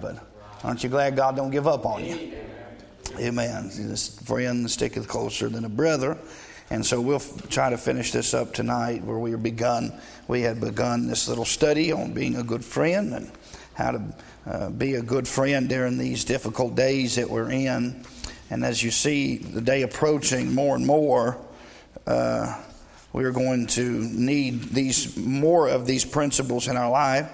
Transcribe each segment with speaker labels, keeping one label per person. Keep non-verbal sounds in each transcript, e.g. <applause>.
Speaker 1: but aren't you glad God don't give up on you? Amen. This friend sticketh closer than a brother. And so we'll try to finish this up tonight where we begun. We had begun this little study on being a good friend and how to uh, be a good friend during these difficult days that we're in. And as you see the day approaching more and more, uh, we are going to need these more of these principles in our life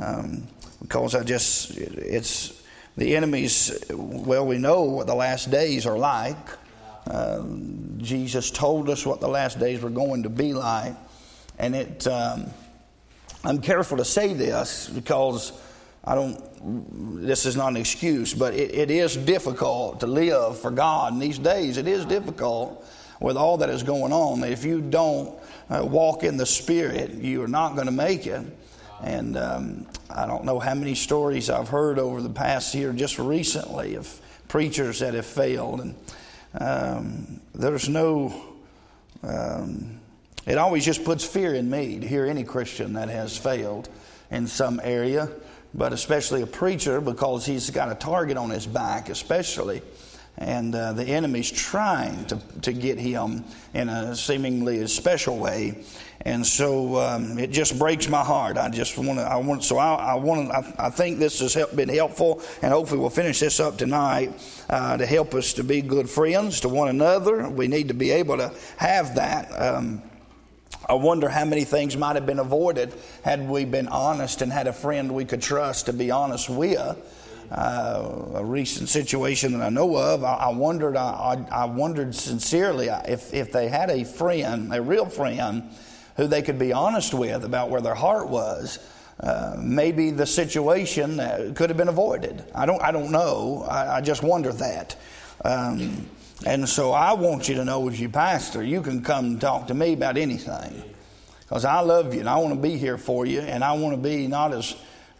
Speaker 1: um, because I just it's the enemies. Well, we know what the last days are like. Uh, Jesus told us what the last days were going to be like, and it. Um, I'm careful to say this because I don't. This is not an excuse, but it, it is difficult to live for God in these days. It is difficult with all that is going on. If you don't uh, walk in the Spirit, you are not going to make it. And um, I don't know how many stories I've heard over the past year, just recently, of preachers that have failed. And um, there's no. Um, it always just puts fear in me to hear any Christian that has failed in some area, but especially a preacher because he's got a target on his back, especially and uh, the enemy's trying to, to get him in a seemingly special way. And so um, it just breaks my heart. I just want to, I want, so I, I want I, I, think this has help, been helpful, and hopefully we'll finish this up tonight uh, to help us to be good friends to one another. We need to be able to have that. Um, I wonder how many things might have been avoided had we been honest and had a friend we could trust to be honest with uh, a recent situation that I know of, I, I wondered, I, I, wondered sincerely if, if they had a friend, a real friend, who they could be honest with about where their heart was. Uh, maybe the situation could have been avoided. I don't, I don't know. I, I just wonder that. Um, and so I want you to know, as your pastor, you can come talk to me about anything. Because I love you and I want to be here for you, and I want to be not as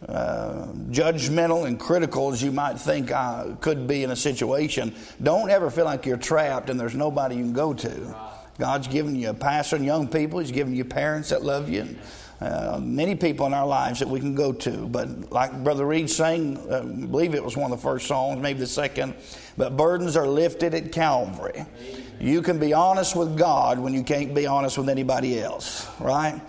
Speaker 1: judgmental and critical as you might think I could be in a situation, don't ever feel like you're trapped and there's nobody you can go to. God's given you a pastor and young people. He's given you parents that love you. And, uh, many people in our lives that we can go to. But like Brother Reed sang, uh, I believe it was one of the first songs, maybe the second, but burdens are lifted at Calvary. You can be honest with God when you can't be honest with anybody else, right?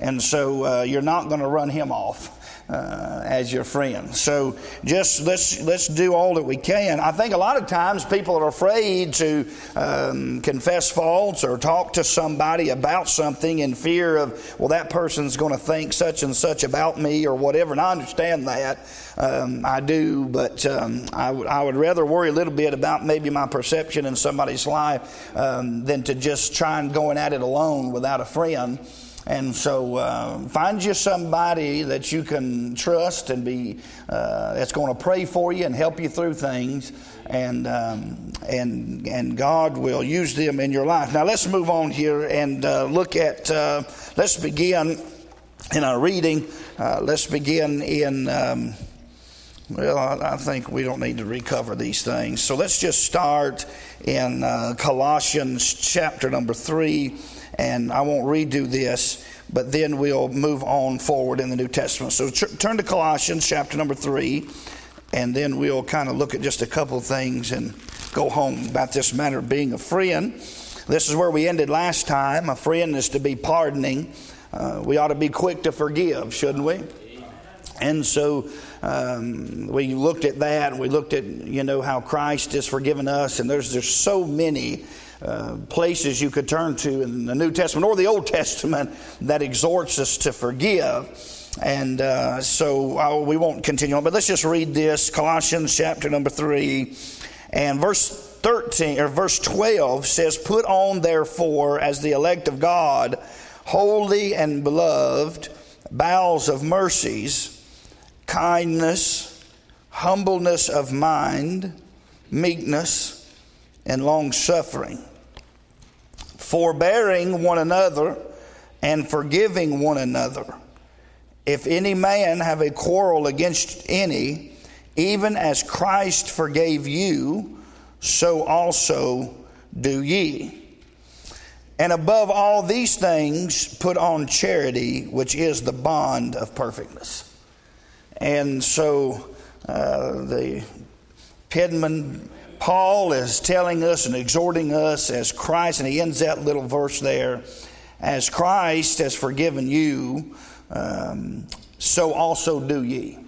Speaker 1: And so uh, you're not going to run him off uh, as your friend. So just let's let's do all that we can. I think a lot of times people are afraid to um, confess faults or talk to somebody about something in fear of well that person's going to think such and such about me or whatever. And I understand that. Um, I do, but um, I, w- I would rather worry a little bit about maybe my perception in somebody's life um, than to just try and going at it alone without a friend. And so uh, find you somebody that you can trust and be uh, that's going to pray for you and help you through things, and um, and and God will use them in your life. Now let's move on here and uh, look at. Uh, let's begin in our reading. Uh, let's begin in. Um, well, I, I, think we don't need to recover these things. So let's just start in uh, Colossians chapter number three and I won't redo this, but then we'll move on forward in the New Testament. So turn to Colossians chapter number three, and then we'll kind of look at just a couple of things and go home about this matter of being a friend. This is where we ended last time. A friend is to be pardoning. Uh, we ought to be quick to forgive, shouldn't we? And so um, we looked at that. And we looked at you know how Christ has forgiven us, and there's there's so many uh, places you could turn to in the New Testament or the Old Testament that exhorts us to forgive. And uh, so I, we won't continue on, but let's just read this Colossians chapter number 3 and verse 13 or verse 12 says, Put on therefore as the elect of God, holy and beloved, bowels of mercies, kindness, humbleness of mind, meekness, and long suffering forbearing one another and forgiving one another. If any man have a quarrel against any, even as Christ forgave you, so also do ye. And above all these things, put on charity, which is the bond of perfectness. And so uh, the Pedman Paul is telling us and exhorting us as Christ, and he ends that little verse there as Christ has forgiven you, um, so also do ye.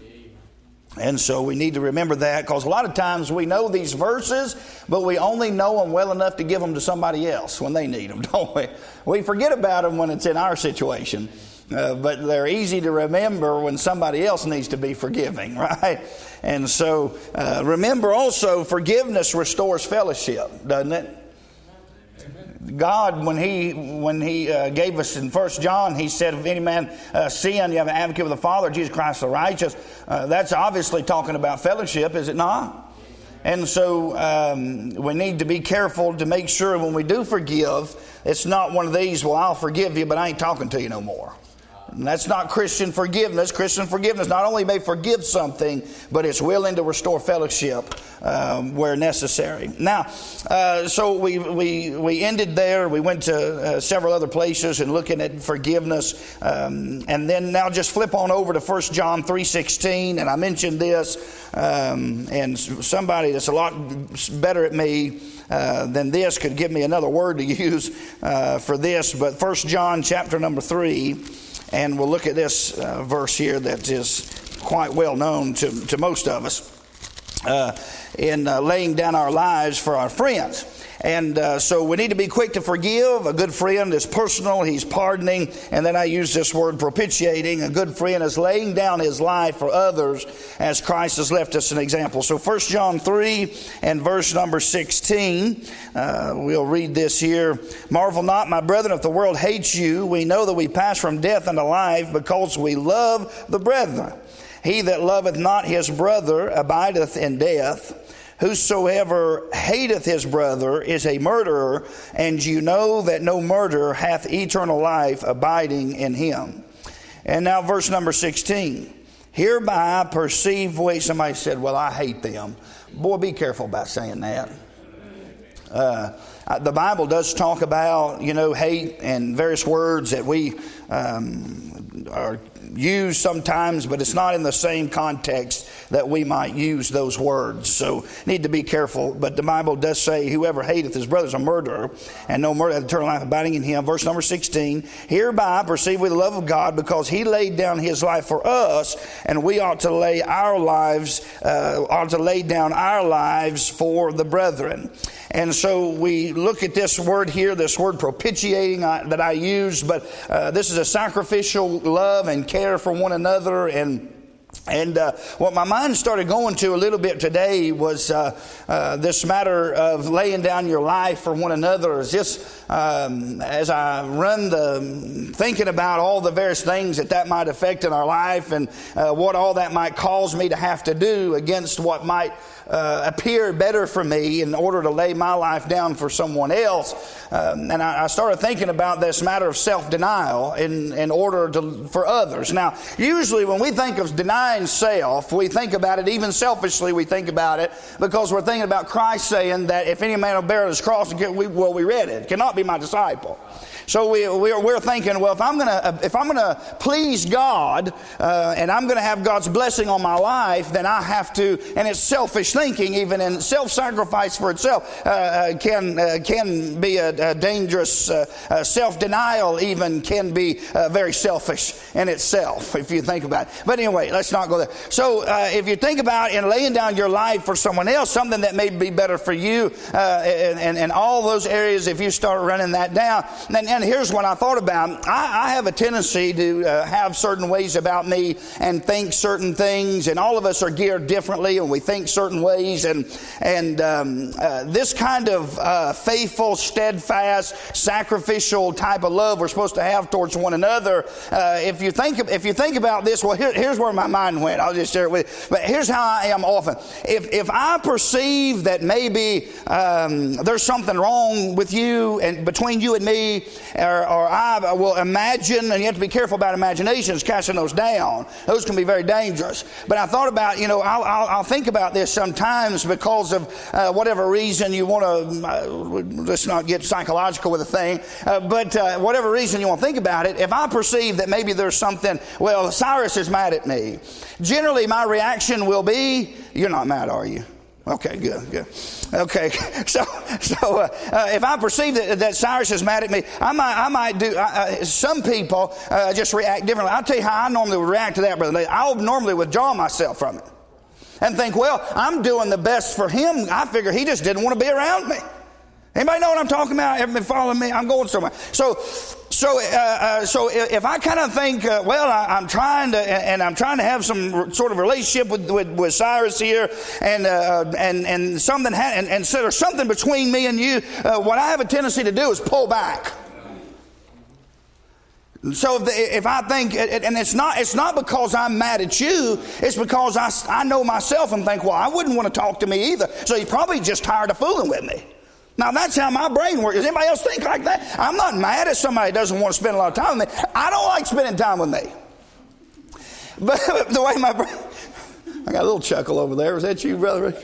Speaker 1: And so we need to remember that because a lot of times we know these verses, but we only know them well enough to give them to somebody else when they need them, <laughs> don't we? We forget about them when it's in our situation. Uh, but they're easy to remember when somebody else needs to be forgiving, <laughs> right? And so uh, remember also, forgiveness restores fellowship, doesn't it? God, when He when He uh, gave us in First John, He said, "If any man uh, sin, you have an advocate with the Father, Jesus Christ the righteous." Uh, that's obviously talking about fellowship, is it not? And so um, we need to be careful to make sure when we do forgive, it's not one of these. Well, I'll forgive you, but I ain't talking to you no more. And that's not Christian forgiveness. Christian forgiveness not only may forgive something, but it's willing to restore fellowship um, where necessary. Now, uh, so we, we, we ended there. We went to uh, several other places and looking at forgiveness. Um, and then now just flip on over to 1 John 3.16. And I mentioned this, um, and somebody that's a lot better at me uh, than this could give me another word to <laughs> use uh, for this. But 1 John chapter number 3 and we'll look at this uh, verse here that is quite well known to, to most of us uh, in uh, laying down our lives for our friends. And uh, so we need to be quick to forgive. A good friend is personal, he's pardoning. And then I use this word propitiating. A good friend is laying down his life for others as Christ has left us an example. So 1 John 3 and verse number 16, uh, we'll read this here. Marvel not, my brethren, if the world hates you, we know that we pass from death unto life because we love the brethren. He that loveth not his brother abideth in death. Whosoever hateth his brother is a murderer, and you know that no murderer hath eternal life abiding in him. And now, verse number 16. Hereby perceive we, somebody said, Well, I hate them. Boy, be careful about saying that. Uh, the Bible does talk about, you know, hate and various words that we um, are used sometimes, but it's not in the same context that we might use those words. So need to be careful. But the Bible does say, "Whoever hateth his brother is a murderer, and no murder hath eternal life abiding in him." Verse number sixteen. Hereby perceive we the love of God, because He laid down His life for us, and we ought to lay our lives, uh, ought to lay down our lives for the brethren. And so we look at this word here, this word propitiating uh, that I use, but uh, this is a sacrificial love and care for one another and and uh, what my mind started going to a little bit today was uh, uh, this matter of laying down your life for one another. Is just um, as I run the thinking about all the various things that that might affect in our life and uh, what all that might cause me to have to do against what might uh, appear better for me in order to lay my life down for someone else. Um, and I, I, started thinking about this matter of self denial in, in order to, for others. Now, usually when we think of denying self, we think about it, even selfishly, we think about it because we're thinking about Christ saying that if any man will bear his cross, we, well, we read it, cannot be my disciple. So we, we're, we're thinking, well, if I'm going to, if I'm to please God, uh, and I'm going to have God's blessing on my life, then I have to, and it's selfish thinking, even in self-sacrifice for itself, uh, uh can, uh, can be a, a dangerous, uh, uh, self-denial even can be very selfish in itself, if you think about it. But anyway, let's not go there. So if you think about in laying down your life for someone else, something that may be better for you, and, and, and all those areas, if you start running that down, then and here's what I thought about. I, I have a tendency to uh, have certain ways about me and think certain things, and all of us are geared differently, and we think certain ways. And and um, uh, this kind of uh, faithful, steadfast, sacrificial type of love we're supposed to have towards one another. Uh, if you think if you think about this, well, here, here's where my mind went. I'll just share it with you. But here's how I am often. If if I perceive that maybe um, there's something wrong with you and between you and me, or, or I will imagine, and you have to be careful about imaginations, casting those down. Those can be very dangerous. But I thought about, you know, I'll, I'll, I'll think about this sometimes because of uh, whatever reason you want to, uh, let's not get psychological with a thing, uh, but uh, whatever reason you want to think about it, if I perceive that maybe there's something, well, Cyrus is mad at me, generally my reaction will be, You're not mad, are you? Okay, good, good. Okay, <laughs> so so uh, uh, if I perceive that, that, Cyrus is mad at me, I might I might do. Uh, some people uh, just react differently. I'll tell you how I normally would react to that, brother. I'll normally withdraw myself from it and think, well, I'm doing the best for him. I figure he just didn't want to be around me. Anybody know what I'm talking about? Ever been following me? I'm going somewhere. So, so, uh, uh, so if I kind of think, uh, well, I, am trying to, and I'm trying to have some sort of relationship with, with, with Cyrus here, and uh, and and something, ha- and, and so there's something between me and you. Uh, what I have a tendency to do is pull back. So if, if, I think, and it's not, it's not because I'm mad at you, it's because I, I know myself and think, well, I wouldn't want to talk to me either. So you're probably just tired of fooling with me. Now that's how my brain works. Does anybody else think like that? I'm not mad at somebody doesn't want to spend a lot of time with me. I don't like spending time with me. <laughs> But the way my brain, <laughs> I got a little chuckle over there. Was that you, brother?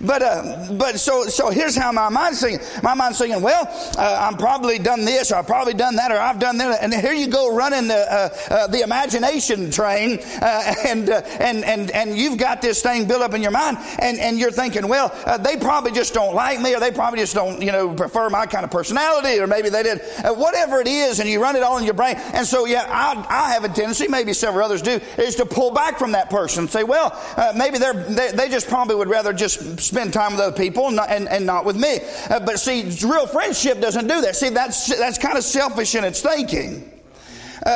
Speaker 1: But uh, but so so here's how my mind's thinking. My mind's thinking, well, uh, I'm probably done this, or I've probably done that, or I've done that, and here you go running the uh, uh the imagination train, uh, and and and and you've got this thing built up in your mind, and and you're thinking, well, they probably just don't like me, or they probably just don't you know prefer my kind of personality, or maybe they did whatever it is, and you run it all in your brain, and so yeah, I, I have a tendency, maybe several others do, is to pull back from that person and say, well, maybe they're they, they just probably would rather just spend time with other people and not, and, and not with me. Uh, but see, real friendship doesn't do that. See, that's, that's kind of selfish in its thinking. Uh,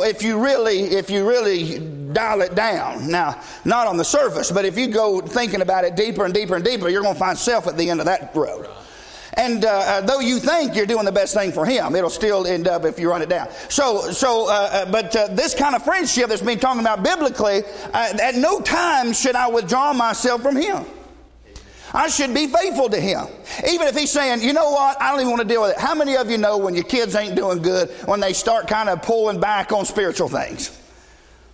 Speaker 1: uh, if you really if you really dial it down now not on the surface but if you go thinking about it deeper and deeper and deeper you're going to find self at the end of that road and uh, uh, though you think you're doing the best thing for him, it'll still end up if you run it down. So, so, uh, uh but uh, this kind of friendship that's being talking about biblically, at no time should I withdraw myself from him. I should be faithful to him. Even if he's saying, you know what, I don't even want to deal with it. How many of you know when your kids ain't doing good, when they start kind of pulling back on spiritual things?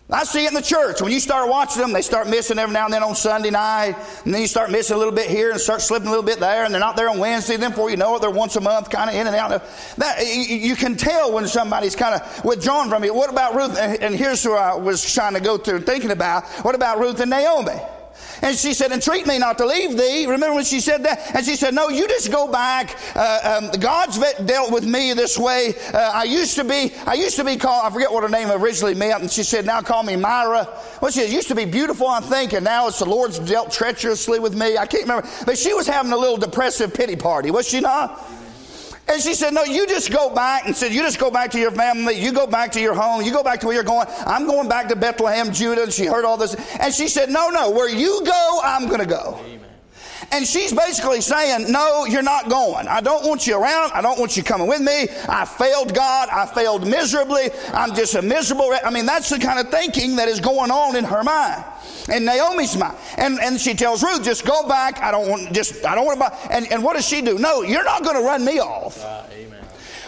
Speaker 1: I see it in the church. When you start watching them, they start missing every now and then on Sunday night, and then you start missing a little bit here and start slipping a little bit there, and they're not there on Wednesday. Then before you know it, they're once a month, kind of in and out. That you can tell when somebody's kind of withdrawn from you. What about Ruth? And here's who I was trying to go through thinking about. What about Ruth and Naomi? And she said, Entreat me not to leave thee. Remember when she said that? And she said, No, you just go back. Uh, um, God's dealt with me this way. Uh, I used to be, I used to be called, I forget what her name originally meant. And she said, Now call me Myra. Well, she said, used to be beautiful, I think, and now it's the Lord's dealt treacherously with me. I can't remember. But she was having a little depressive pity party, was she not? And she said, No, you just go back and said, You just go back to your family. You go back to your home. You go back to where you're going. I'm going back to Bethlehem, Judah. And she heard all this. And she said, No, no, where you go, I'm going to go. And she's basically saying, No, you're not going. I don't want you around. I don't want you coming with me. I failed God. I failed miserably. I'm just a miserable. I mean, that's the kind of thinking that is going on in her mind in Naomi's mind. And, and she tells Ruth, just go back. I don't want, just, I don't want to, buy. and, and what does she do? No, you're not going to run me off. Uh, amen.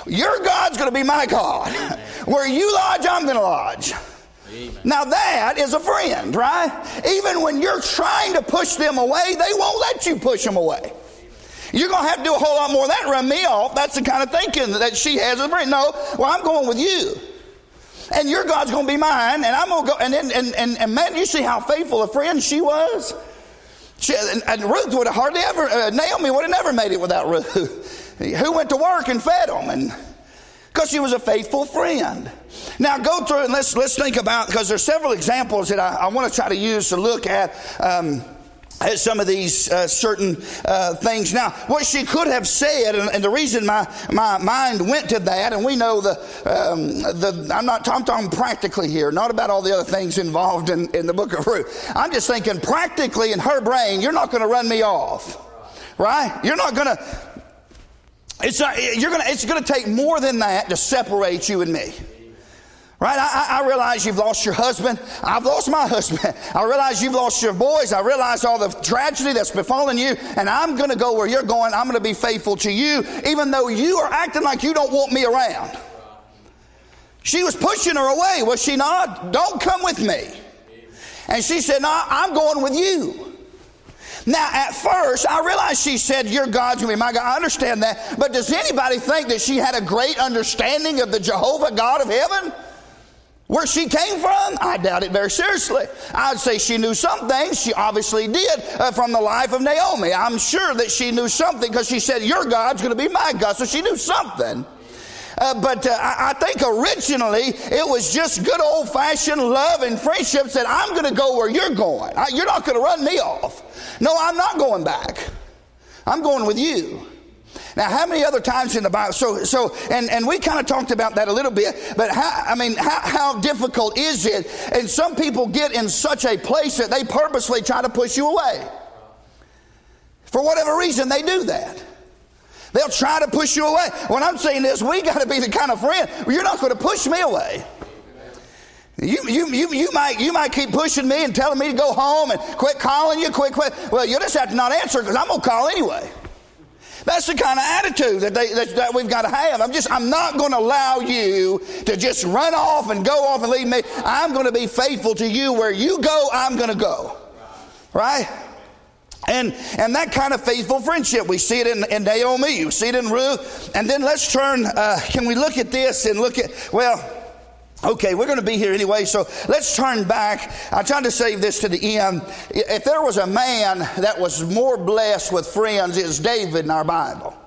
Speaker 1: Your God's going to be my God. Amen. Where you lodge, I'm going to lodge. Now that is a friend, right? Even when you're trying to push them away, they won't let you push them away. You're going to have to do a whole lot more of that run me off. That's the kind of thinking that she has as a friend. No, well, I'm going with you and your God's going to be mine, and I'm going to go. And, then, and, and, and man, you see how faithful a friend she was? She, and, and Ruth would have hardly ever, uh, Naomi would have never made it without Ruth, <laughs> who went to work and fed them. And, because she was a faithful friend. Now go through and let's let's think about because there's several examples that I, I want to try to use to look at. Um, at some of these uh, certain uh, things. Now, what she could have said, and, and, the reason my, my mind went to that, and we know the, um, the I'm not I'm talking practically here, not about all the other things involved in, in the book of Ruth. I'm just thinking practically in her brain, you're not going to run me off, right? You're not going to. It's not, you're to. It's to take more than that to separate you and me. Right? I, I, realize you've lost your husband. I've lost my <laughs> husband. I realize you've lost your boys. I realize all the tragedy that's befallen you. And I'm going to go where you're going. I'm going to be faithful to you, even though you are acting like you don't want me around. She was pushing her away, was she not? Don't come with me. And she said, No, I'm going with you. Now, at first, I realized she said, Your God's going to be my God. I understand that. But does anybody think that she had a great understanding of the Jehovah God of heaven? Where she came from, I doubt it very seriously. I'd say she knew something. She obviously did uh, from the life of Naomi. I'm sure that she knew something because she said, Your God's going to be my God. So she knew something. Uh, but uh, I, think originally it was just good old fashioned love and friendship said, I'm going to go where you're going. I, you're not going to run me off. No, I'm not going back. I'm going with you. Now, how many other times in the Bible? So, so, and, and we kind of talked about that a little bit, but how, I mean, how, how difficult is it? And some people get in such a place that they purposely try to push you away. For whatever reason, they do that. They'll try to push you away. When I'm saying this, we got to be the kind of friend you're not going to push me away. You, you, you, you, might, you might keep pushing me and telling me to go home and quit calling you, quit, quit. Well, you just have to not answer because I'm going to call anyway. That's the kind of attitude that, they, that, that we've got to have. I'm just, I'm not going to allow you to just run off and go off and leave me. I'm going to be faithful to you. Where you go, I'm going to go. Right? And, and that kind of faithful friendship, we see it in, in Naomi, you see it in Ruth. And then let's turn, uh, can we look at this and look at, well, Okay, we're going to be here anyway, so let's turn back. I tried to save this to the end. If there was a man that was more blessed with friends, it's David in our Bible.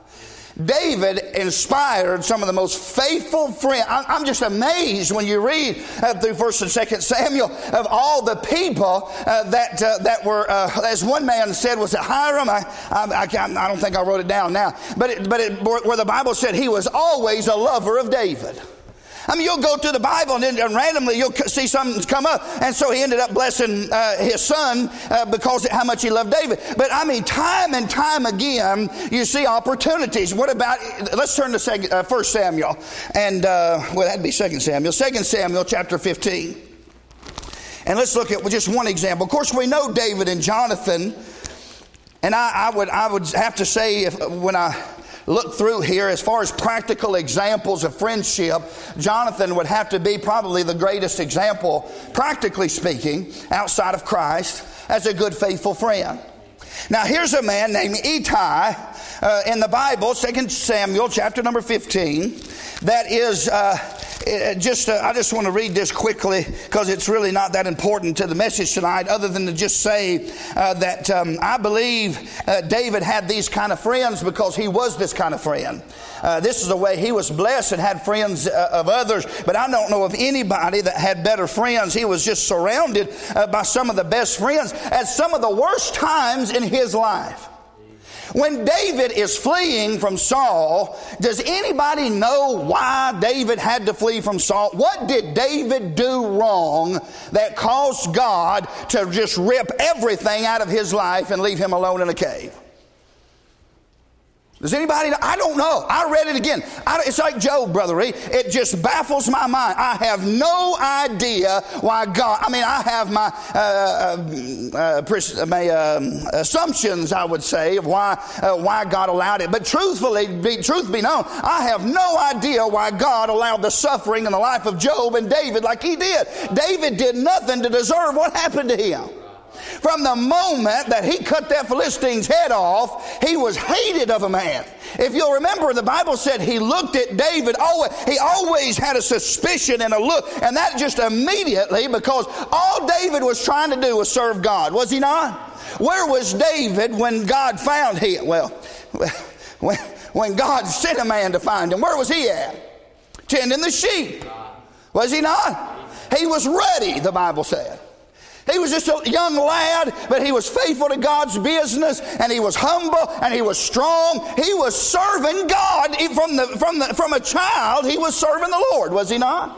Speaker 1: David inspired some of the most faithful friends. I'm just amazed when you read uh, through First and Second Samuel of all the people uh, that uh, that were, as one man said, was it Hiram? I, I, I, I, don't think I wrote it down now, but it, but it, where the Bible said he was always a lover of David. I mean, you'll go to the Bible and then and randomly you'll see something come up. And so he ended up blessing uh, his son uh, because how much he loved David. But I mean, time and time again, you see opportunities. What about, let's turn to second, uh, 1 Samuel. And, uh, well, that'd be 2 Samuel. 2 Samuel chapter 15. And let's look at just one example. Of course, we know David and Jonathan. And I, I would, I would have to say, if, when I look through here, as far as practical examples of friendship, Jonathan would have to be probably the greatest example, practically speaking, outside of Christ, as a good, faithful friend. Now, here's a man named Ittai uh, in the Bible, 2 Samuel chapter number 15, that is. Uh, just uh, I just want to read this quickly because it's really not that important to the message tonight, other than to just say uh, that um, I believe uh, David had these kind of friends because he was this kind of friend. Uh, this is the way he was blessed and had friends uh, of others, but I don't know of anybody that had better friends. He was just surrounded uh, by some of the best friends at some of the worst times in his life. When David is fleeing from Saul, does anybody know why David had to flee from Saul? What did David do wrong that caused God to just rip everything out of his life and leave him alone in a cave? Does anybody know? I don't know. I read it again. I, it's like Job, Brother. It just baffles my mind. I have no idea why God, I mean, I have my, uh, uh, uh my um, assumptions, I would say, of why, uh, why God allowed it. But truthfully, be, truth be known, I have no idea why God allowed the suffering in the life of Job and David like he did. David did nothing to deserve what happened to him. From the moment that he cut that Philistine's head off, he was hated of a man. If you'll remember, the Bible said he looked at David always, he always had a suspicion and a look, and that just immediately because all David was trying to do was serve God, was he not? Where was David when God found him? Well, <laughs> when, when God sent a man to find him, where was he at? Tending the sheep. Was he not? He was ready, the Bible said. He was just a young lad, but he was faithful to God's business and he was humble and he was strong. He was serving God from, the, from, the, from a child. He was serving the Lord, was he not?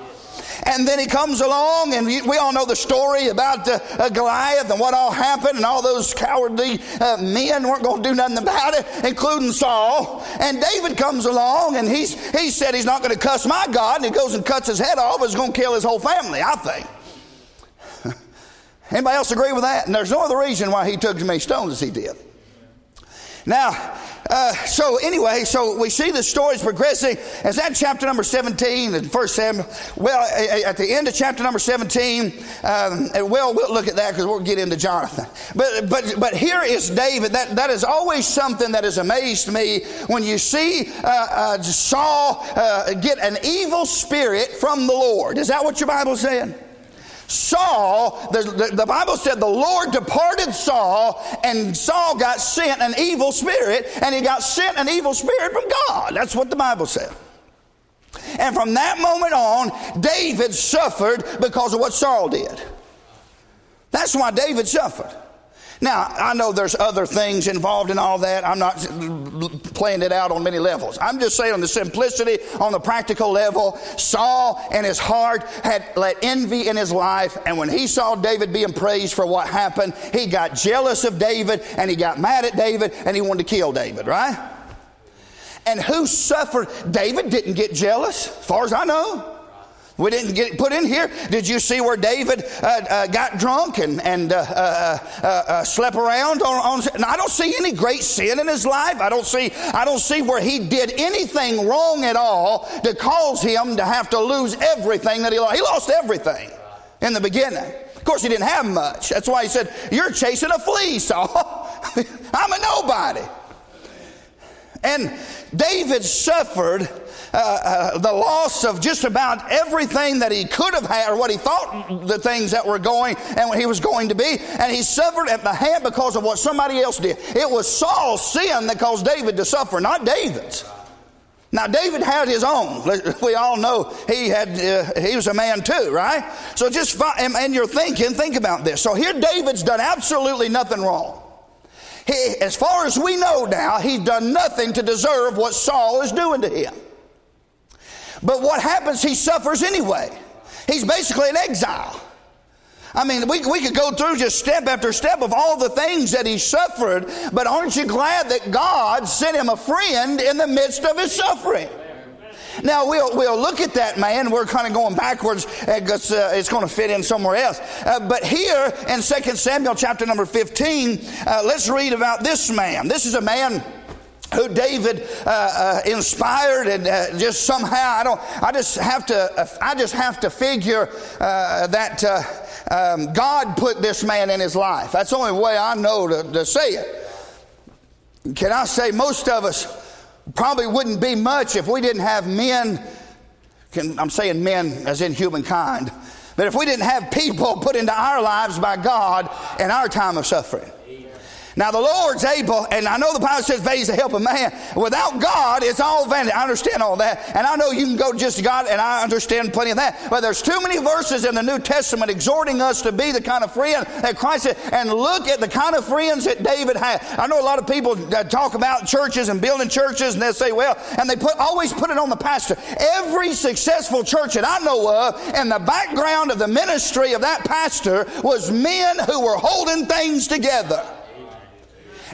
Speaker 1: And then he comes along, and we all know the story about uh, uh, Goliath and what all happened, and all those cowardly uh, men weren't going to do nothing about it, including Saul. And David comes along, and he's, he said he's not going to cuss my God, and he goes and cuts his head off, he's going to kill his whole family, I think. Anybody else agree with that? And there's no other reason why he took as many stones as he did. Now, uh, so anyway, so we see the stories progressing. Is that chapter number 17 in First Samuel? Well, at the end of chapter number 17, um, well, we'll look at that because we'll get into Jonathan. But but but here is David. That that is always something that has amazed me when you see uh, uh, Saul uh, get an evil spirit from the Lord. Is that what your Bible's said? Saul, the, the, the, Bible said the Lord departed Saul, and Saul got sent an evil spirit, and he got sent an evil spirit from God. That's what the Bible said. And from that moment on, David suffered because of what Saul did. That's why David suffered. Now, I know there's other things involved in all that. I'm not playing it out on many levels. I'm just saying on the simplicity, on the practical level, Saul and his heart had let envy in his life. And when he saw David being praised for what happened, he got jealous of David and he got mad at David and he wanted to kill David, right? And who suffered? David didn't get jealous, as far as I know. We didn't get it put in here. Did you see where David uh, uh, got drunk and, and uh, uh, uh, uh slept around on, on I don't see any great sin in his life. I don't see I don't see where he did anything wrong at all to cause him to have to lose everything that he lost. He lost everything in the beginning. Of course, he didn't have much. That's why he said, "You're chasing a flea, Saul. <laughs> I'm a nobody." And David suffered uh, uh, the loss of just about everything that he could have had or what he thought the things that were going and what he was going to be. And he suffered at the hand because of what somebody else did. It was Saul's sin that caused David to suffer, not David's. Now David had his own. We all know he had. Uh, he was a man too, right? So just and you're thinking, think about this. So here David's done absolutely nothing wrong. He, as far as we know now, he's done nothing to deserve what Saul is doing to him. But what happens, he suffers anyway. He's basically in exile. I mean, we, we could go through just step after step of all the things that he suffered, but aren't you glad that God sent him a friend in the midst of his suffering? Now we'll we'll look at that man. We're kind of going backwards because uh, it's going to fit in somewhere else. Uh, but here in 2 Samuel chapter number 15, uh, let's read about this man. This is a man who David uh, uh, inspired, and uh, just somehow I don't. I just have to. Uh, I just have to figure uh, that uh, um, God put this man in his life. That's the only way I know to, to say it. Can I say most of us probably wouldn't be much if we didn't have men. Can, I'm saying men as in humankind. But if we didn't have people put into our lives by God in our time of suffering. Now the Lord's able, and I know the Bible says ways to help a man. Without God, it's all vanity. I understand all that. And I know you can go just to God, and I understand plenty of that. But there's too many verses in the New Testament exhorting us to be the kind of friend that Christ said. And look at the kind of friends that David had. I know a lot of people uh, talk about churches and building churches, and they say, well, and they put always put it on the pastor. Every successful church that I know of, and the background of the ministry of that pastor was men who were holding things together.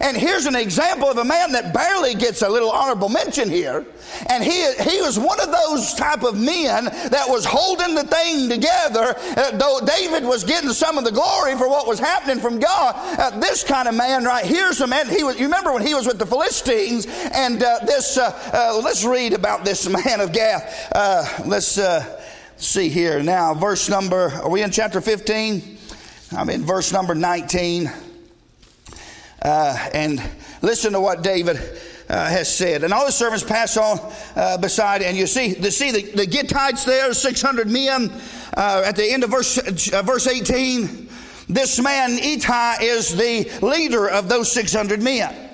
Speaker 1: And here's an example of a man that barely gets a little honorable mention here. And he, he was one of those type of men that was holding the thing together, uh, though David was getting some of the glory for what was happening from God. Uh, this kind of man right here's a man, he was, you remember when he was with the Philistines, and uh, this, uh, uh, let's read about this <laughs> man of Gath. Uh, let's see here now, verse number, are we in chapter 15? I'm in verse number 19. Uh, and listen to what David uh, has said. And all the servants pass on uh, beside, and you see, the, see the, the Gittites there, 600 men. Uh, at the end of verse, uh, verse 18, this man, Ittai, is the leader of those 600 men.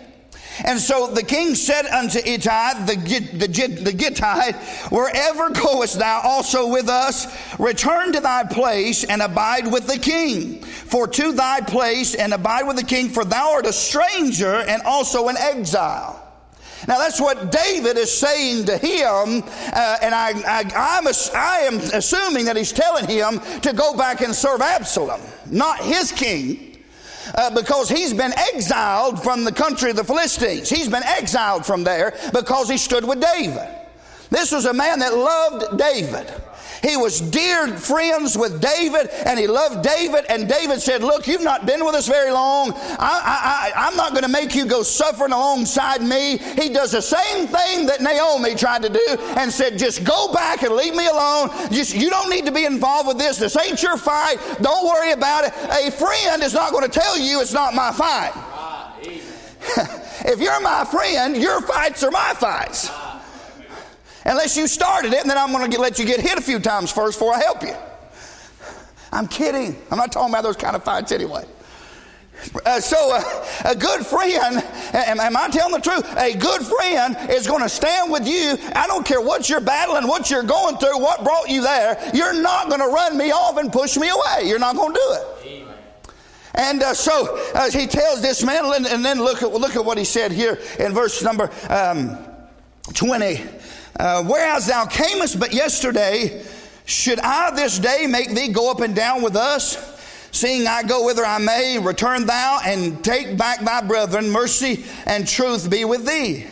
Speaker 1: And so the king said unto Ittai, the, the, the Gittite, Wherever goest thou also with us, return to thy place and abide with the king. For to thy place and abide with the king, for thou art a stranger and also an exile. Now that's what David is saying to him, uh, and I, I, I'm, I am assuming that he's telling him to go back and serve Absalom, not his king uh, because he's been exiled from the country of the Philistines. He's been exiled from there because he stood with David. This was a man that loved David. He was dear friends with David and he loved David. And David said, Look, you've not been with us very long. I, am not going to make you go suffering alongside me. He does the same thing that Naomi tried to do and said, Just go back and leave me alone. Just, you don't need to be involved with this. This ain't your fight. Don't worry about it. A friend is not going to tell you it's not my fight. <laughs> if you're my friend, your fights are my fights. Unless you started it, and then I'm going to let you get hit a few times first before I help you. I'm kidding. I'm not talking about those kind of fights anyway. Uh, so, uh, a good friend, am, am, I telling the truth? A good friend is going to stand with you. I don't care what you're battling, what you're going through, what brought you there. You're not going to run me off and push me away. You're not going to do it. And uh, so he tells this man, and, and, then look at look at what he said here in verse number um, twenty. Uh, whereas thou camest but yesterday, should I this day make thee go up and down with us? Seeing I go whither I may, return thou and take back thy brethren. Mercy and truth be with thee.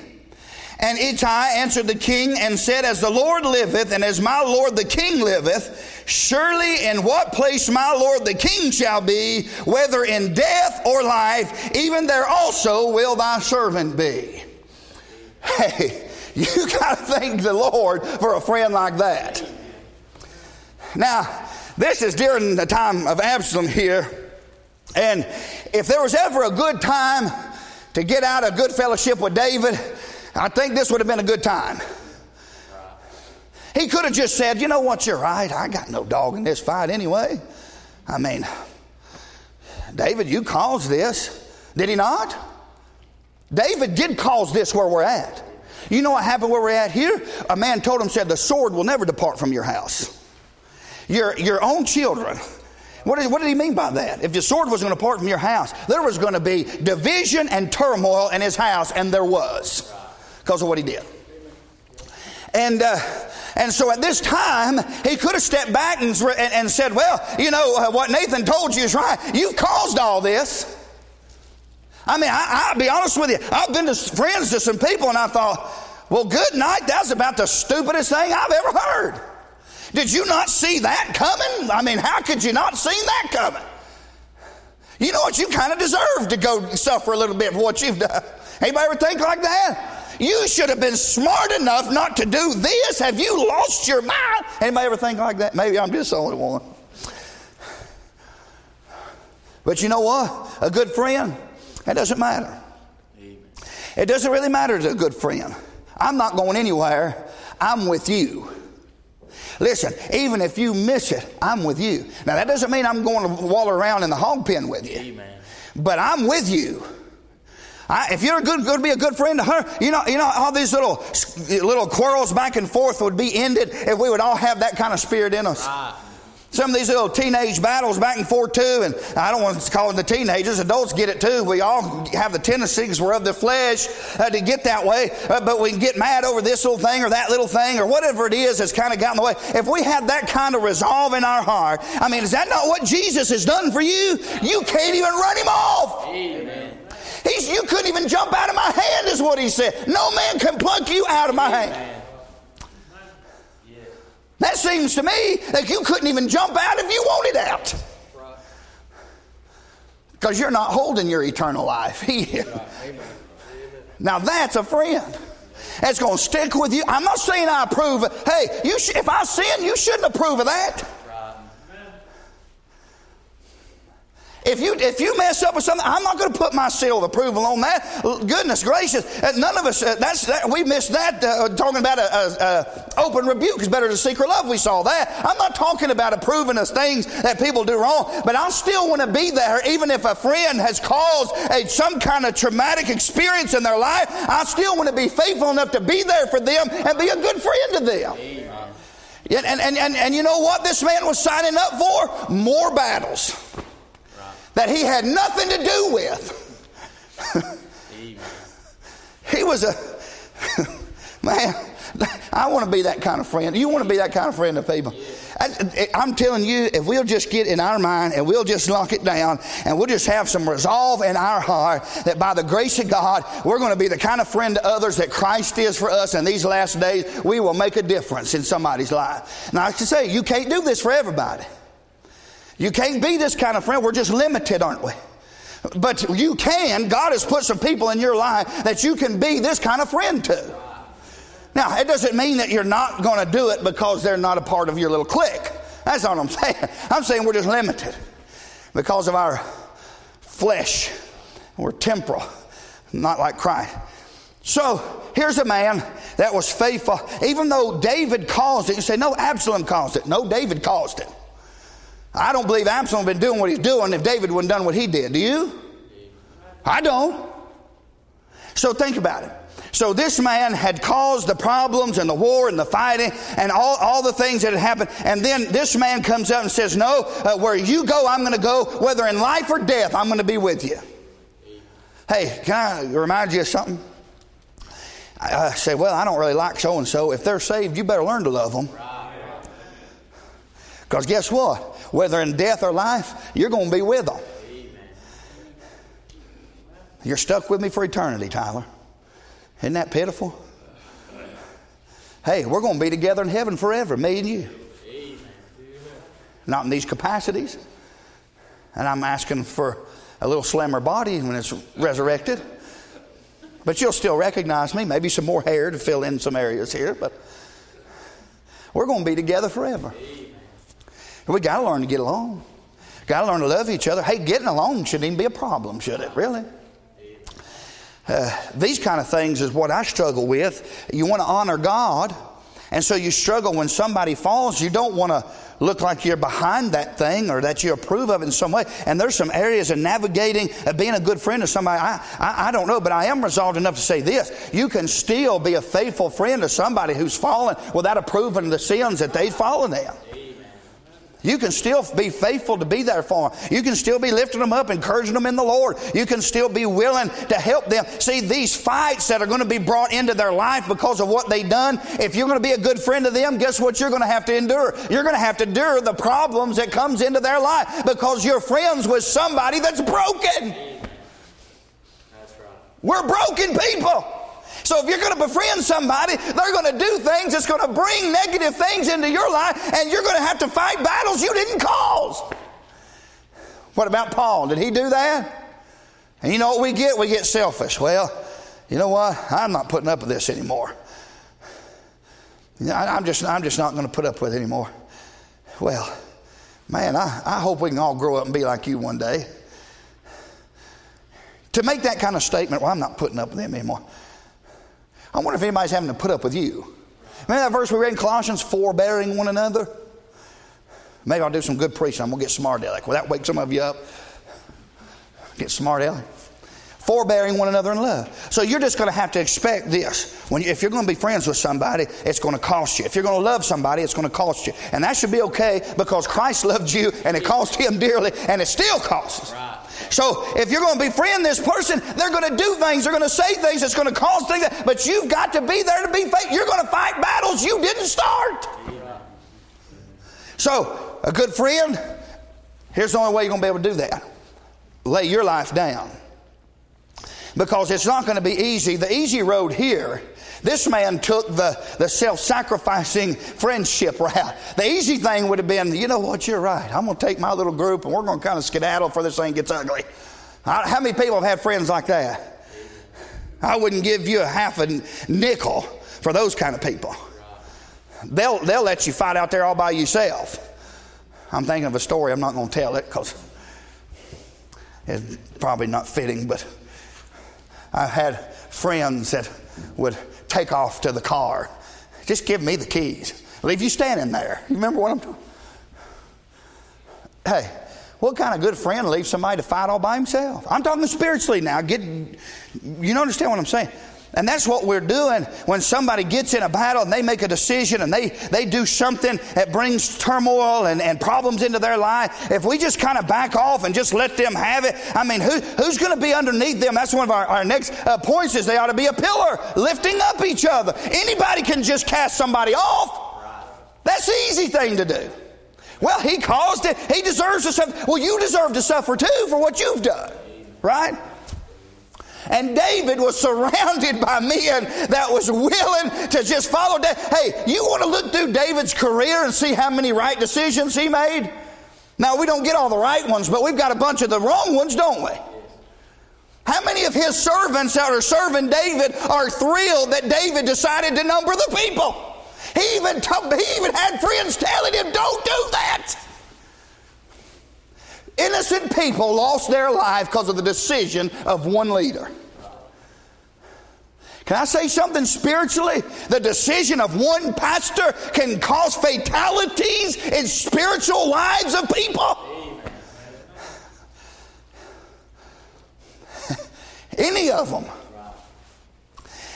Speaker 1: And Ittai answered the king and said, As the Lord liveth, and as my Lord the king liveth, surely in what place my Lord the king shall be, whether in death or life, even there also will thy servant be. <laughs> Hey, <laughs> you got to thank the Lord for a friend like that. Now, this is during the time of Absalom here. And if there was ever a good time to get out of good fellowship with David, I think this would have been a good time. He could have just said, You know what, you're right. I got no dog in this fight anyway. I mean, David, you caused this. Did he not? David did cause this where we're at. You know what happened where we're at here? A man told him, said, The sword will never depart from your house. Your, your own children. What did, what did he mean by that? If the sword was going to depart from your house, there was going to be division and turmoil in his house, and there was because of what he did. And, uh, and so at this time, he could have stepped back and, and, and said, Well, you know, uh, what Nathan told you is right. You've caused all this. I mean, I, will be honest with you. I've been to friends to some people and I thought, well, good night. That's about the stupidest thing I've ever heard. Did you not see that coming? I mean, how could you not see that coming? You know what? You kind of deserve to go suffer a little bit for what you've done. Anybody ever think like that? You should have been smart enough not to do this. Have you lost your mind? Anybody ever think like that? Maybe I'm just the only one. But you know what? A good friend it doesn't matter. It doesn't really matter to a good friend. I'm not going anywhere. I'm with you. Listen, even if you miss it, I'm with you. Now, that doesn't mean I'm going to waller around in the hog pen with you, Amen. but I'm with you. I, if you're good, to be a good friend to her, you know, you know, all these little little quarrels back and forth would be ended if we would all have that kind of spirit in us. Ah. Some of these little teenage battles back and forth too, and I don't want to call them the teenagers. Adults get it too. We all have the tendencies we're of the flesh uh, to get that way, uh, but we can get mad over this little thing or that little thing or whatever it is that's kind of got in the way. If we had that kind of resolve in our heart, I mean, is that not what Jesus has done for you? You can't even run him off. Amen. He's, you couldn't even jump out of my hand, is what he said. No man can pluck you out of my Amen. hand. That seems to me that you couldn't even jump out if you wanted out. Because you're not holding your eternal life. <laughs> now that's a friend. That's going to stick with you. I'm not saying I approve. Hey, you sh- if I sin, you shouldn't approve of that. If you if you mess up with something, I'm not going to put my seal of approval on that. Goodness gracious, uh, none of us. Uh, that's that, we missed that. Uh, talking about a, a, a, open rebuke is better than secret love. We saw that. I'm not talking about approving of things that people do wrong, but I still want to be there, even if a friend has caused a, some kind of traumatic experience in their life. I still want to be faithful enough to be there for them and be a good friend to them. And, and, and, and you know what this man was signing up for? More battles that he had nothing to do with. <laughs> he was a <laughs> man. I want to be that kind of friend. You want to be that kind of friend to people. I, eh, I'm telling you, if we'll just get in our mind and we'll just lock it down and we'll just have some resolve in our heart that by the grace of God, we're going to be the kind of friend to others that Christ is for us in these last days, we will make a difference in somebody's life. Now, I can say, you can't do this for everybody. You can't be this kind of friend. We're just limited, aren't we? But you can. God has put some people in your life that you can be this kind of friend to. Now, it doesn't mean that you're not going to do it because they're not a part of your little clique. That's all I'm <laughs> saying. I'm saying we're just limited because of our flesh. We're temporal, not like Christ. So here's a man that was faithful, even though David caused it. You say, no, Absalom caused it. No, David caused it. I don't believe Absalom been doing what he's doing if David wouldn't done what he did. Do you? I don't. So think about it. So this man had caused the problems and the war and the fighting and all, all the things that had happened. And then this man comes up and says, No, uh, where you go, I'm going to go. Whether in life or death, I'm going to be with you. Hey, can I remind you of something? I, I say, Well, I don't really like so and so. If they're saved, you better learn to love them. Because guess what? Whether in death or life, you're going to be with them. You're stuck with me for eternity, Tyler. Isn't that pitiful? Hey, we're going to be together in heaven forever, me and you. Not in these capacities. And I'm asking for a little slimmer body when it's resurrected. But you'll still recognize me. Maybe some more hair to fill in some areas here, but we're going to be together forever. We got to learn to get along. Got to learn to love each other. Hey, getting along shouldn't even be a problem, should it? Really? Uh, these kind of things is what I struggle with. You want to honor God, and so you struggle when somebody falls. You don't want to look like you're behind that thing or that you approve of it in some way. And there's some areas of navigating, uh, being a good friend to somebody. I, I, I, don't know, but I am resolved enough to say this: you can still be a faithful friend to somebody who's fallen without approving the sins that they've fallen in. You can still be faithful to be there for them. You can still be lifting them up, encouraging them in the Lord. You can still be willing to help them. See, these fights that are going to be brought into their life because of what they've done, if you're going to be a good friend to them, guess what you're going to have to endure? You're going to have to endure the problems that comes into their life because you're friends with somebody that's broken. That's right. We're broken people. So if you're going to befriend somebody, they're going to do things that's going to bring negative things into your life, and you're going to have to fight battles you didn't cause. What about Paul? Did he do that? And you know what we get? We get selfish. Well, you know what? I'm not putting up with this anymore. I'm just, I'm just not going to put up with it anymore. Well, man, I, I hope we can all grow up and be like you one day. To make that kind of statement, well, I'm not putting up with them anymore. I wonder if anybody's having to put up with you. Remember that verse we read in Colossians, forbearing one another? Maybe I'll do some good preaching. I'm going to get smart aleck. Will that wake some of you up? Get smart aleck. Forbearing one another in love. So you're just going to have to expect this. When you, if you're going to be friends with somebody, it's going to cost you. If you're going to love somebody, it's going to cost you. And that should be okay because Christ <laughs> loved you and it cost him dearly and it still costs. Right. So if you're going to befriend this person, they're going to do things, they're going to say things that's going to cause things, but you've got to be there to be faithful. You're going to fight battles you didn't start. So, a good friend, here's the only way you're going to be able to do that lay your life down. Because it's not going to be easy. The easy road here this man took the, the self sacrificing friendship route. The easy thing would have been, you know what, you're right. I'm going to take my little group and we're going to kind of skedaddle before this thing gets ugly. How many people have had friends like that? I wouldn't give you a half a nickel for those kind of people. They'll, they'll let you fight out there all by yourself. I'm thinking of a story. I'm not going to tell it because it's probably not fitting, but I've had friends that would take off to the car. Just give me the keys. Leave you standing there. You remember what I'm talking? Hey, what kind of good friend leaves somebody to fight all by himself? I'm talking spiritually now. Get you understand what I'm saying? And that's what we're doing when somebody gets in a battle and they make a decision and they, they do something that brings turmoil and, and problems into their life. If we just kind of back off and just let them have it, I mean, who, who's going to be underneath them? That's one of our, our next uh, points is they ought to be a pillar, lifting up each other. Anybody can just cast somebody off. That's the easy thing to do. Well, he caused it. He deserves to suffer. Well, you deserve to suffer too for what you've done, right? And David was surrounded by men that was willing to just follow. Da- hey, you want to look through David's career and see how many right decisions he made? Now, we don't get all the right ones, but we've got a bunch of the wrong ones, don't we? How many of his servants that are serving David are thrilled that David decided to number the people? He even, t- he even had friends telling him, don't do that. Innocent people lost their life because of the decision of one leader. Can I say something spiritually? The decision of one pastor can cause fatalities in spiritual lives of people. <laughs> Any of them.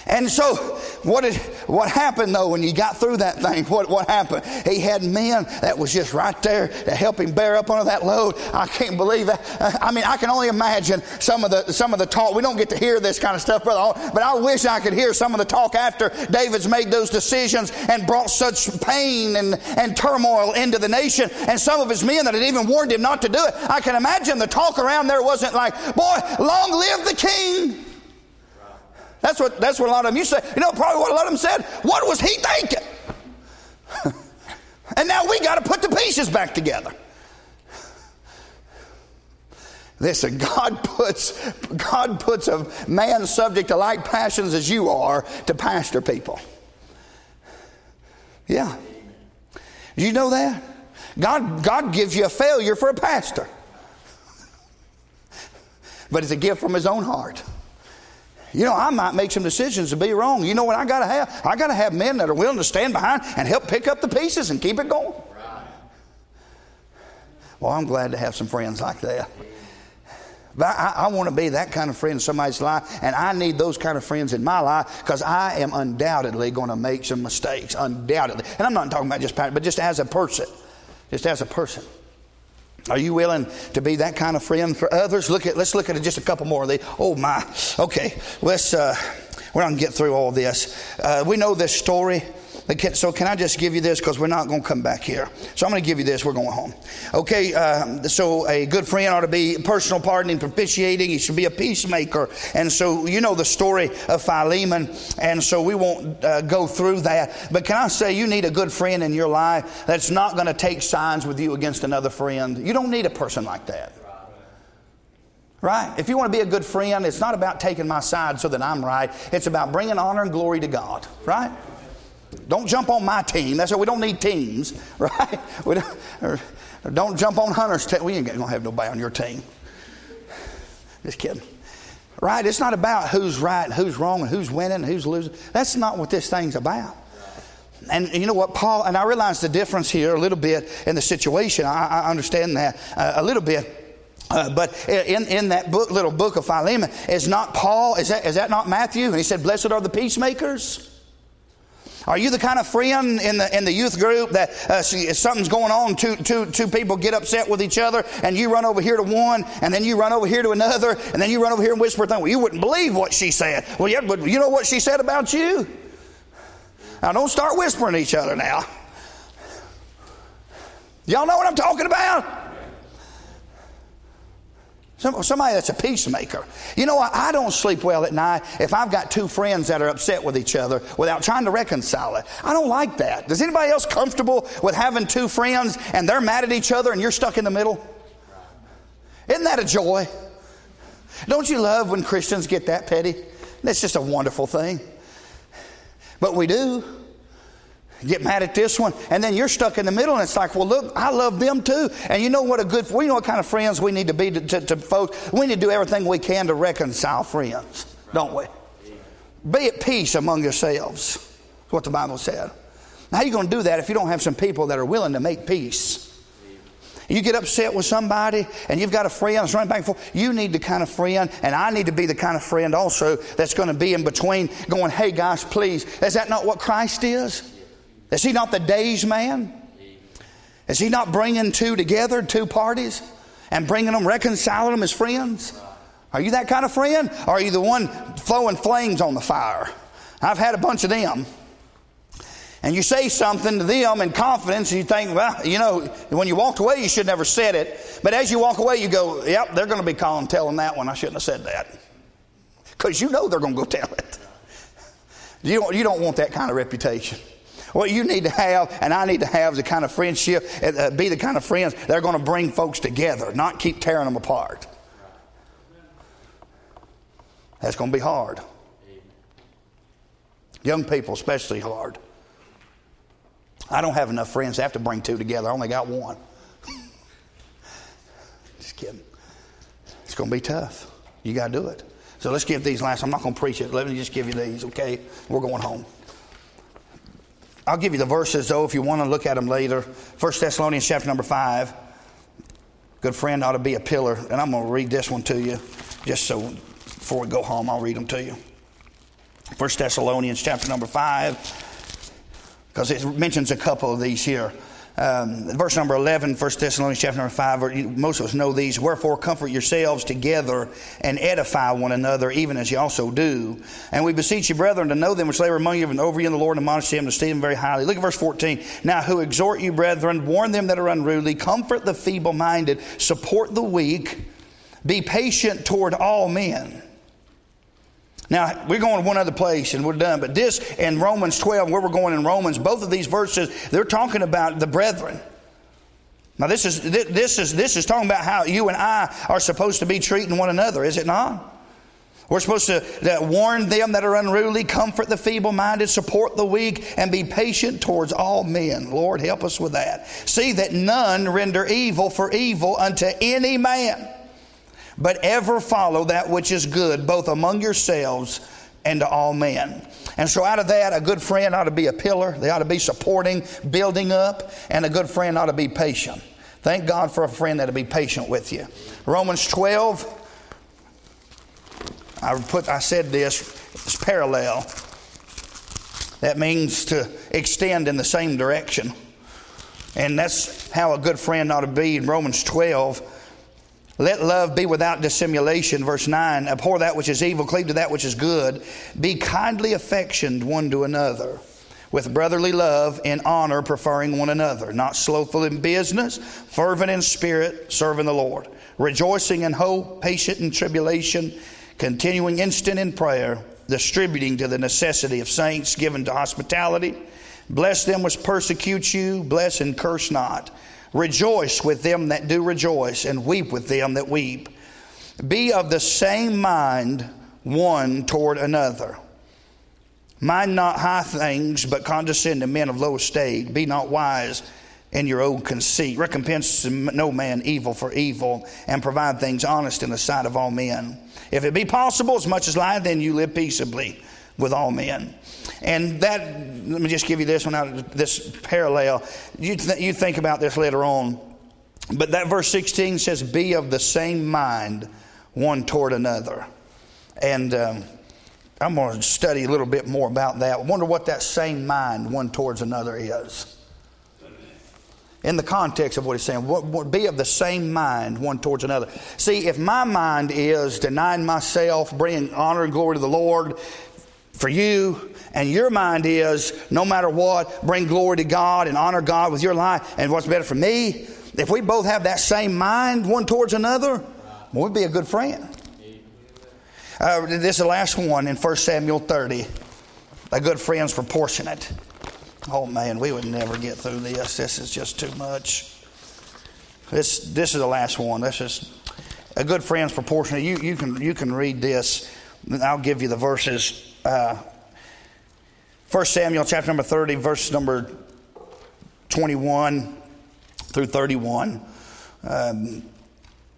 Speaker 1: And so, what did what happened though when you got through that thing? What what happened? He had men that was just right there to help him bear up under that load. I can't believe that. I mean, I can only imagine some of the some of the talk. We don't get to hear this kind of stuff, brother. But I wish I could hear some of the talk after David's made those decisions and brought such pain and, and turmoil into the nation. And some of his men that had even warned him not to do it. I can imagine the talk around there wasn't like, "Boy, long live the king." That's what, that's what a lot of them, you say, you know, probably what a lot of them said. What was he thinking? <laughs> and now we got to put the pieces back together. Listen, God puts, God puts a man subject to like passions as you are to pastor people. Yeah. You know that? God, God gives you a failure for a pastor. But it's a gift from his own heart. You know, I might make some decisions to be wrong. You know what I got to have? I got to have men that are willing to stand behind and help pick up the pieces and keep it going. Well, I'm glad to have some friends like that. But I, I want to be that kind of friend in somebody's life, and I need those kind of friends in my life because I am undoubtedly going to make some mistakes. Undoubtedly. And I'm not talking about just, but just as a person. Just as a person. Are you willing to be that kind of friend for others? Look at let's look at just a couple more of these. Oh my. Okay, let's. Uh, we're not to get through all this. Uh, we know this story. So can I just give you this because we're not going to come back here. So I'm going to give you this. We're going home. Okay. Uh, so a good friend ought to be personal pardoning, propitiating. He should be a peacemaker. And so you know the story of Philemon. And so we won't uh, go through that. But can I say you need a good friend in your life that's not going to take sides with you against another friend. You don't need a person like that. Right? If you want to be a good friend, it's not about taking my side so that I'm right. It's about bringing honor and glory to God. Right? Don't jump on my team. That's why we don't need teams, <laughs> right? We don't, or, or don't jump on Hunter's team. We ain't gonna have nobody on your team. Just kidding. Right? It's not about who's right, and who's wrong, and who's winning, and who's losing. That's not what this thing's about. And you know what, Paul, and I realize the difference here a little bit in the situation. I, I understand that uh, a little bit. Uh, but in, in that book, little book of Philemon, is not Paul, is that, is that not Matthew? And he said, Blessed are the peacemakers. Are you the kind of friend in the in the youth group that uh, something's going on, two, two, two people get upset with each other, and you run over here to one, and then you run over here to another, and then you run over here and whisper things. Well, you wouldn't believe what she said. Well, yeah, but you know what she said about you? Now, don't start whispering to each other now. Y'all know what I'm talking about? Somebody that's a peacemaker. You know what? I don't sleep well at night if I've got two friends that are upset with each other without trying to reconcile it. I don't like that. Does anybody else comfortable with having two friends and they're mad at each other and you're stuck in the middle? Isn't that a joy? Don't you love when Christians get that petty? That's just a wonderful thing. But we do get mad at this one, and then you're stuck in the middle, and it's like, well, look, I love them too. And you know what a good, we know what kind of friends we need to be to, to, to folks. We need to do everything we can to reconcile friends, don't we? Be at peace among yourselves. That's what the Bible said. Now, how are you going to do that if you don't have some people that are willing to make peace? You get upset with somebody and you've got a friend that's running back and forth. You need the kind of friend, and I need to be the kind of friend also that's going to be in between going, hey, guys, please. Is that not what Christ is? Is he not the days man? Is he not bringing two together, two parties, and bringing them, reconciling them as friends? Are you that kind of friend? Or are you the one throwing flames on the fire? I've had a bunch of them. and you say something to them in confidence, and you think, well, you know, when you walked away, you should never said it. But as you walk away, you go, yep, they're going to be calling, telling that one. I shouldn't have said that. Because you know they're going to go tell it. You don't, you don't want that kind of reputation. What you need to have, and I need to have, is the kind of friendship, uh, be the kind of friends that are going to bring folks together, not keep tearing them apart. That's going to be hard. Young people, especially hard. I don't have enough friends to have to bring two together. I only got one. <laughs> Just kidding. It's going to be tough. You got to do it. So let's give these last. I'm not going to preach it. Let me just give you these, okay? We're going home. I'll give you the verses, though, if you want to look at them later. 1 Thessalonians chapter number 5. Good friend ought to be a pillar. And I'm going to read this one to you, just so before we go home, I'll read them to you. 1 Thessalonians chapter number 5, because it mentions a couple of these here. Um, verse number 11, 1 Thessalonians chapter number 5, most of us know these. Wherefore, comfort yourselves together and edify one another, even as you also do. And we beseech you, brethren, to know them which labor among you and over you in the Lord, and admonish them to esteem them very highly. Look at verse 14. Now, who exhort you, brethren, warn them that are unruly, comfort the feeble minded, support the weak, be patient toward all men. Now, we're going to one other place and we're done, but this in Romans 12, where we're going in Romans, both of these verses, they're talking about the brethren. Now, this is, this is, this is talking about how you and I are supposed to be treating one another, is it not? We're supposed to, to warn them that are unruly, comfort the feeble minded, support the weak, and be patient towards all men. Lord, help us with that. See that none render evil for evil unto any man but ever follow that which is good, both among yourselves and to all men. And so, out of that, a good friend ought to be a pillar. They ought to be supporting, building up, and a good friend ought to be patient. Thank God for a friend that'll be patient with you. Romans 12, I put I said this, it's parallel. That means to extend in the same direction. And that's how a good friend ought to be in Romans 12 let love be without dissimulation. Verse 9 Abhor that which is evil, cleave to that which is good. Be kindly affectioned one to another, with brotherly love and honor, preferring one another. Not slothful in business, fervent in spirit, serving the Lord. Rejoicing in hope, patient in tribulation, continuing instant in prayer, distributing to the necessity of saints, given to hospitality. Bless them which persecute you, bless and curse not. Rejoice with them that do rejoice, and weep with them that weep. Be of the same mind one toward another. Mind not high things, but condescend to men of low estate. Be not wise in your own conceit. Recompense no man evil for evil, and provide things honest in the sight of all men. If it be possible, as much as life, then you live peaceably with all men. And that, let me just give you this one out, this parallel. You, th- you think about this later on. But that verse 16 says, Be of the same mind one toward another. And um, I'm going to study a little bit more about that. I wonder what that same mind one towards another is. In the context of what he's saying, what, what, be of the same mind one towards another. See, if my mind is denying myself, bringing honor and glory to the Lord, for you, and your mind is no matter what, bring glory to God and honor God with your life, and what's better for me. If we both have that same mind one towards another, we'd be a good friend. Uh, this is the last one in 1 Samuel 30. A good friend's proportionate. Oh man, we would never get through this. This is just too much. This this is the last one. This is a good friend's proportionate. You you can you can read this. I'll give you the verses uh, 1 Samuel chapter number 30, verse number 21 through 31. Um,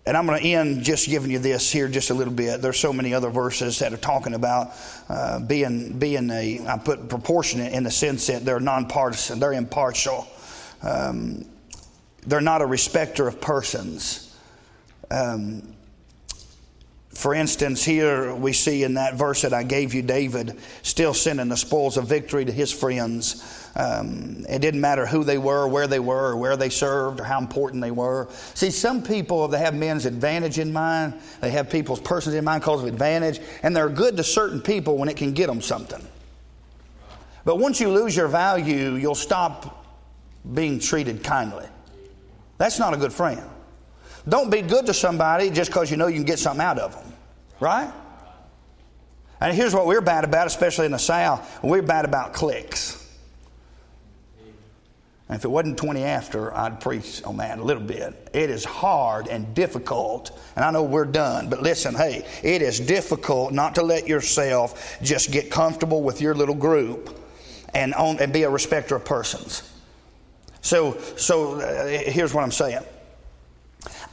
Speaker 1: and I'm going to end just giving you this here just a little bit. There's so many other verses that are talking about uh, being being a I put proportionate in the sense that they're nonpartisan, they're impartial, um, they're not a respecter of persons. Um, for instance, here we see in that verse that I gave you, David still sending the spoils of victory to his friends. Um, it didn't matter who they were, where they were, or where they served, or how important they were. See, some people, they have men's advantage in mind. They have people's persons in mind because of advantage, and they're good to certain people when it can get them something. But once you lose your value, you'll stop being treated kindly. That's not a good friend. Don't be good to somebody just because you know you can get something out of them, right? And here's what we're bad about, especially in the South we're bad about cliques. And if it wasn't 20 after, I'd preach on that a little bit. It is hard and difficult, and I know we're done, but listen, hey, it is difficult not to let yourself just get comfortable with your little group and, on, and be a respecter of persons. So, so uh, here's what I'm saying.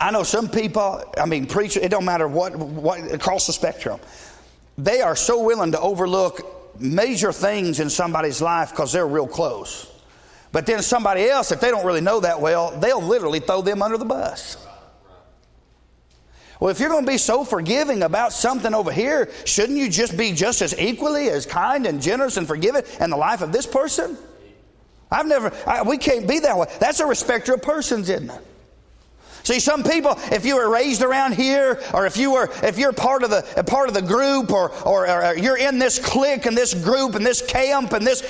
Speaker 1: I know some people, I mean, preachers, it don't matter what, what, across the spectrum, they are so willing to overlook major things in somebody's life because they're real close. But then somebody else, if they don't really know that well, they'll literally throw them under the bus. Well, if you're going to be so forgiving about something over here, shouldn't you just be just as equally as kind and generous and forgiving in the life of this person? I've never, I, we can't be that way. That's a respecter of persons, isn't it? See, some people, if you were raised around here, or if you were, if you're part of the part of the group, or, or, or you're in this clique and this group and this camp and this,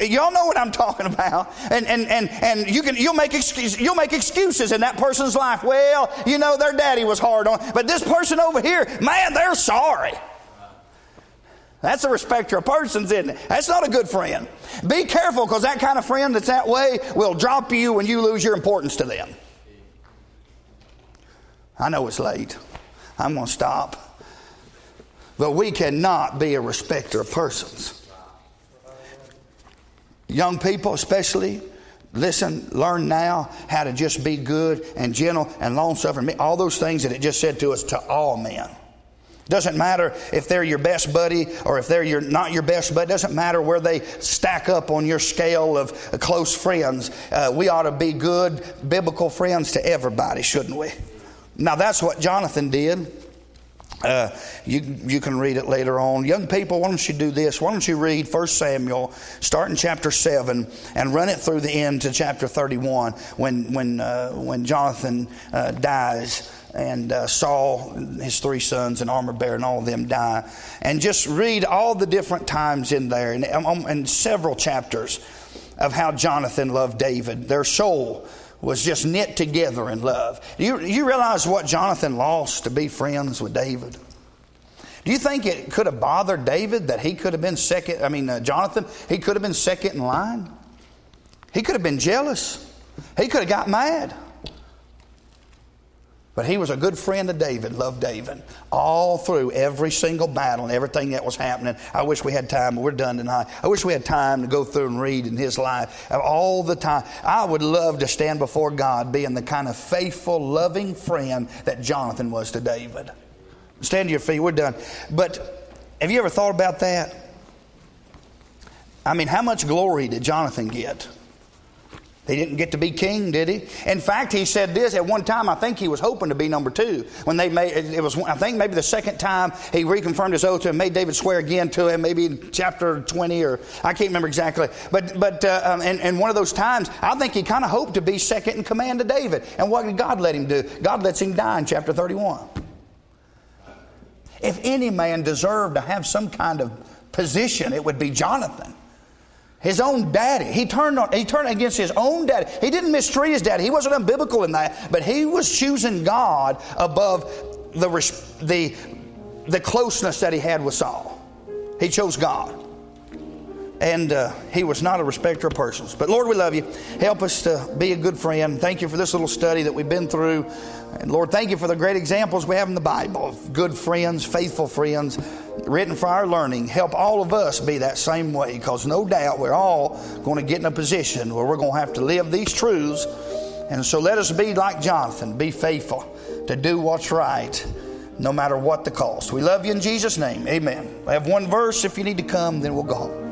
Speaker 1: y'all know what I'm talking about. And and and and you can you'll make excuses you'll make excuses in that person's life. Well, you know their daddy was hard on, but this person over here, man, they're sorry. That's a respecter of persons, isn't it? That's not a good friend. Be careful because that kind of friend that's that way will drop you when you lose your importance to them. I know it's late. I'm going to stop. But we cannot be a respecter of persons. Young people, especially, listen, learn now how to just be good and gentle and long suffering. All those things that it just said to us to all men. Doesn't matter if they're your best buddy or if they're your, not your best buddy. Doesn't matter where they stack up on your scale of close friends. Uh, we ought to be good biblical friends to everybody, shouldn't we? Now, that's what Jonathan did. Uh, you, you can read it later on. Young people, why don't you do this? Why don't you read 1 Samuel, start in chapter 7, and run it through the end to chapter 31 when, when, uh, when Jonathan uh, dies and uh, Saul, his three sons, and armor bearer, and all of them die. And just read all the different times in there, and, um, and several chapters of how Jonathan loved David. Their soul was just knit together in love. Do you, you realize what Jonathan lost to be friends with David? Do you think it could have bothered David that he could have been second? I mean, uh, Jonathan, he could have been second in line. He could have been jealous. He could have got mad. But he was a good friend of David, loved David, all through every single battle and everything that was happening. I wish we had time, but we're done tonight. I wish we had time to go through and read in his life all the time. I would love to stand before God being the kind of faithful, loving friend that Jonathan was to David. Stand to your feet, we're done. But have you ever thought about that? I mean, how much glory did Jonathan get? He didn't get to be king, did he? In fact, he said this at one time. I think he was hoping to be number two when they made it was. I think maybe the second time he reconfirmed his oath him, made David swear again to him. Maybe in chapter twenty or I can't remember exactly. But but uh, um, and, and one of those times, I think he kind of hoped to be second in command to David. And what did God let him do? God lets him die in chapter thirty-one. If any man deserved to have some kind of position, it would be Jonathan. His own daddy. He turned on, he turned against his own daddy. He didn't mistreat his daddy. He wasn't unbiblical in that, but he was choosing God above the, the, the closeness that he had with Saul. He chose God. And uh, he was not a respecter of persons. But Lord, we love you. Help us to be a good friend. Thank you for this little study that we've been through. And Lord, thank you for the great examples we have in the Bible of good friends, faithful friends, written for our learning. Help all of us be that same way because no doubt we're all going to get in a position where we're going to have to live these truths. And so let us be like Jonathan, be faithful to do what's right no matter what the cost. We love you in Jesus' name. Amen. I have one verse. If you need to come, then we'll go home.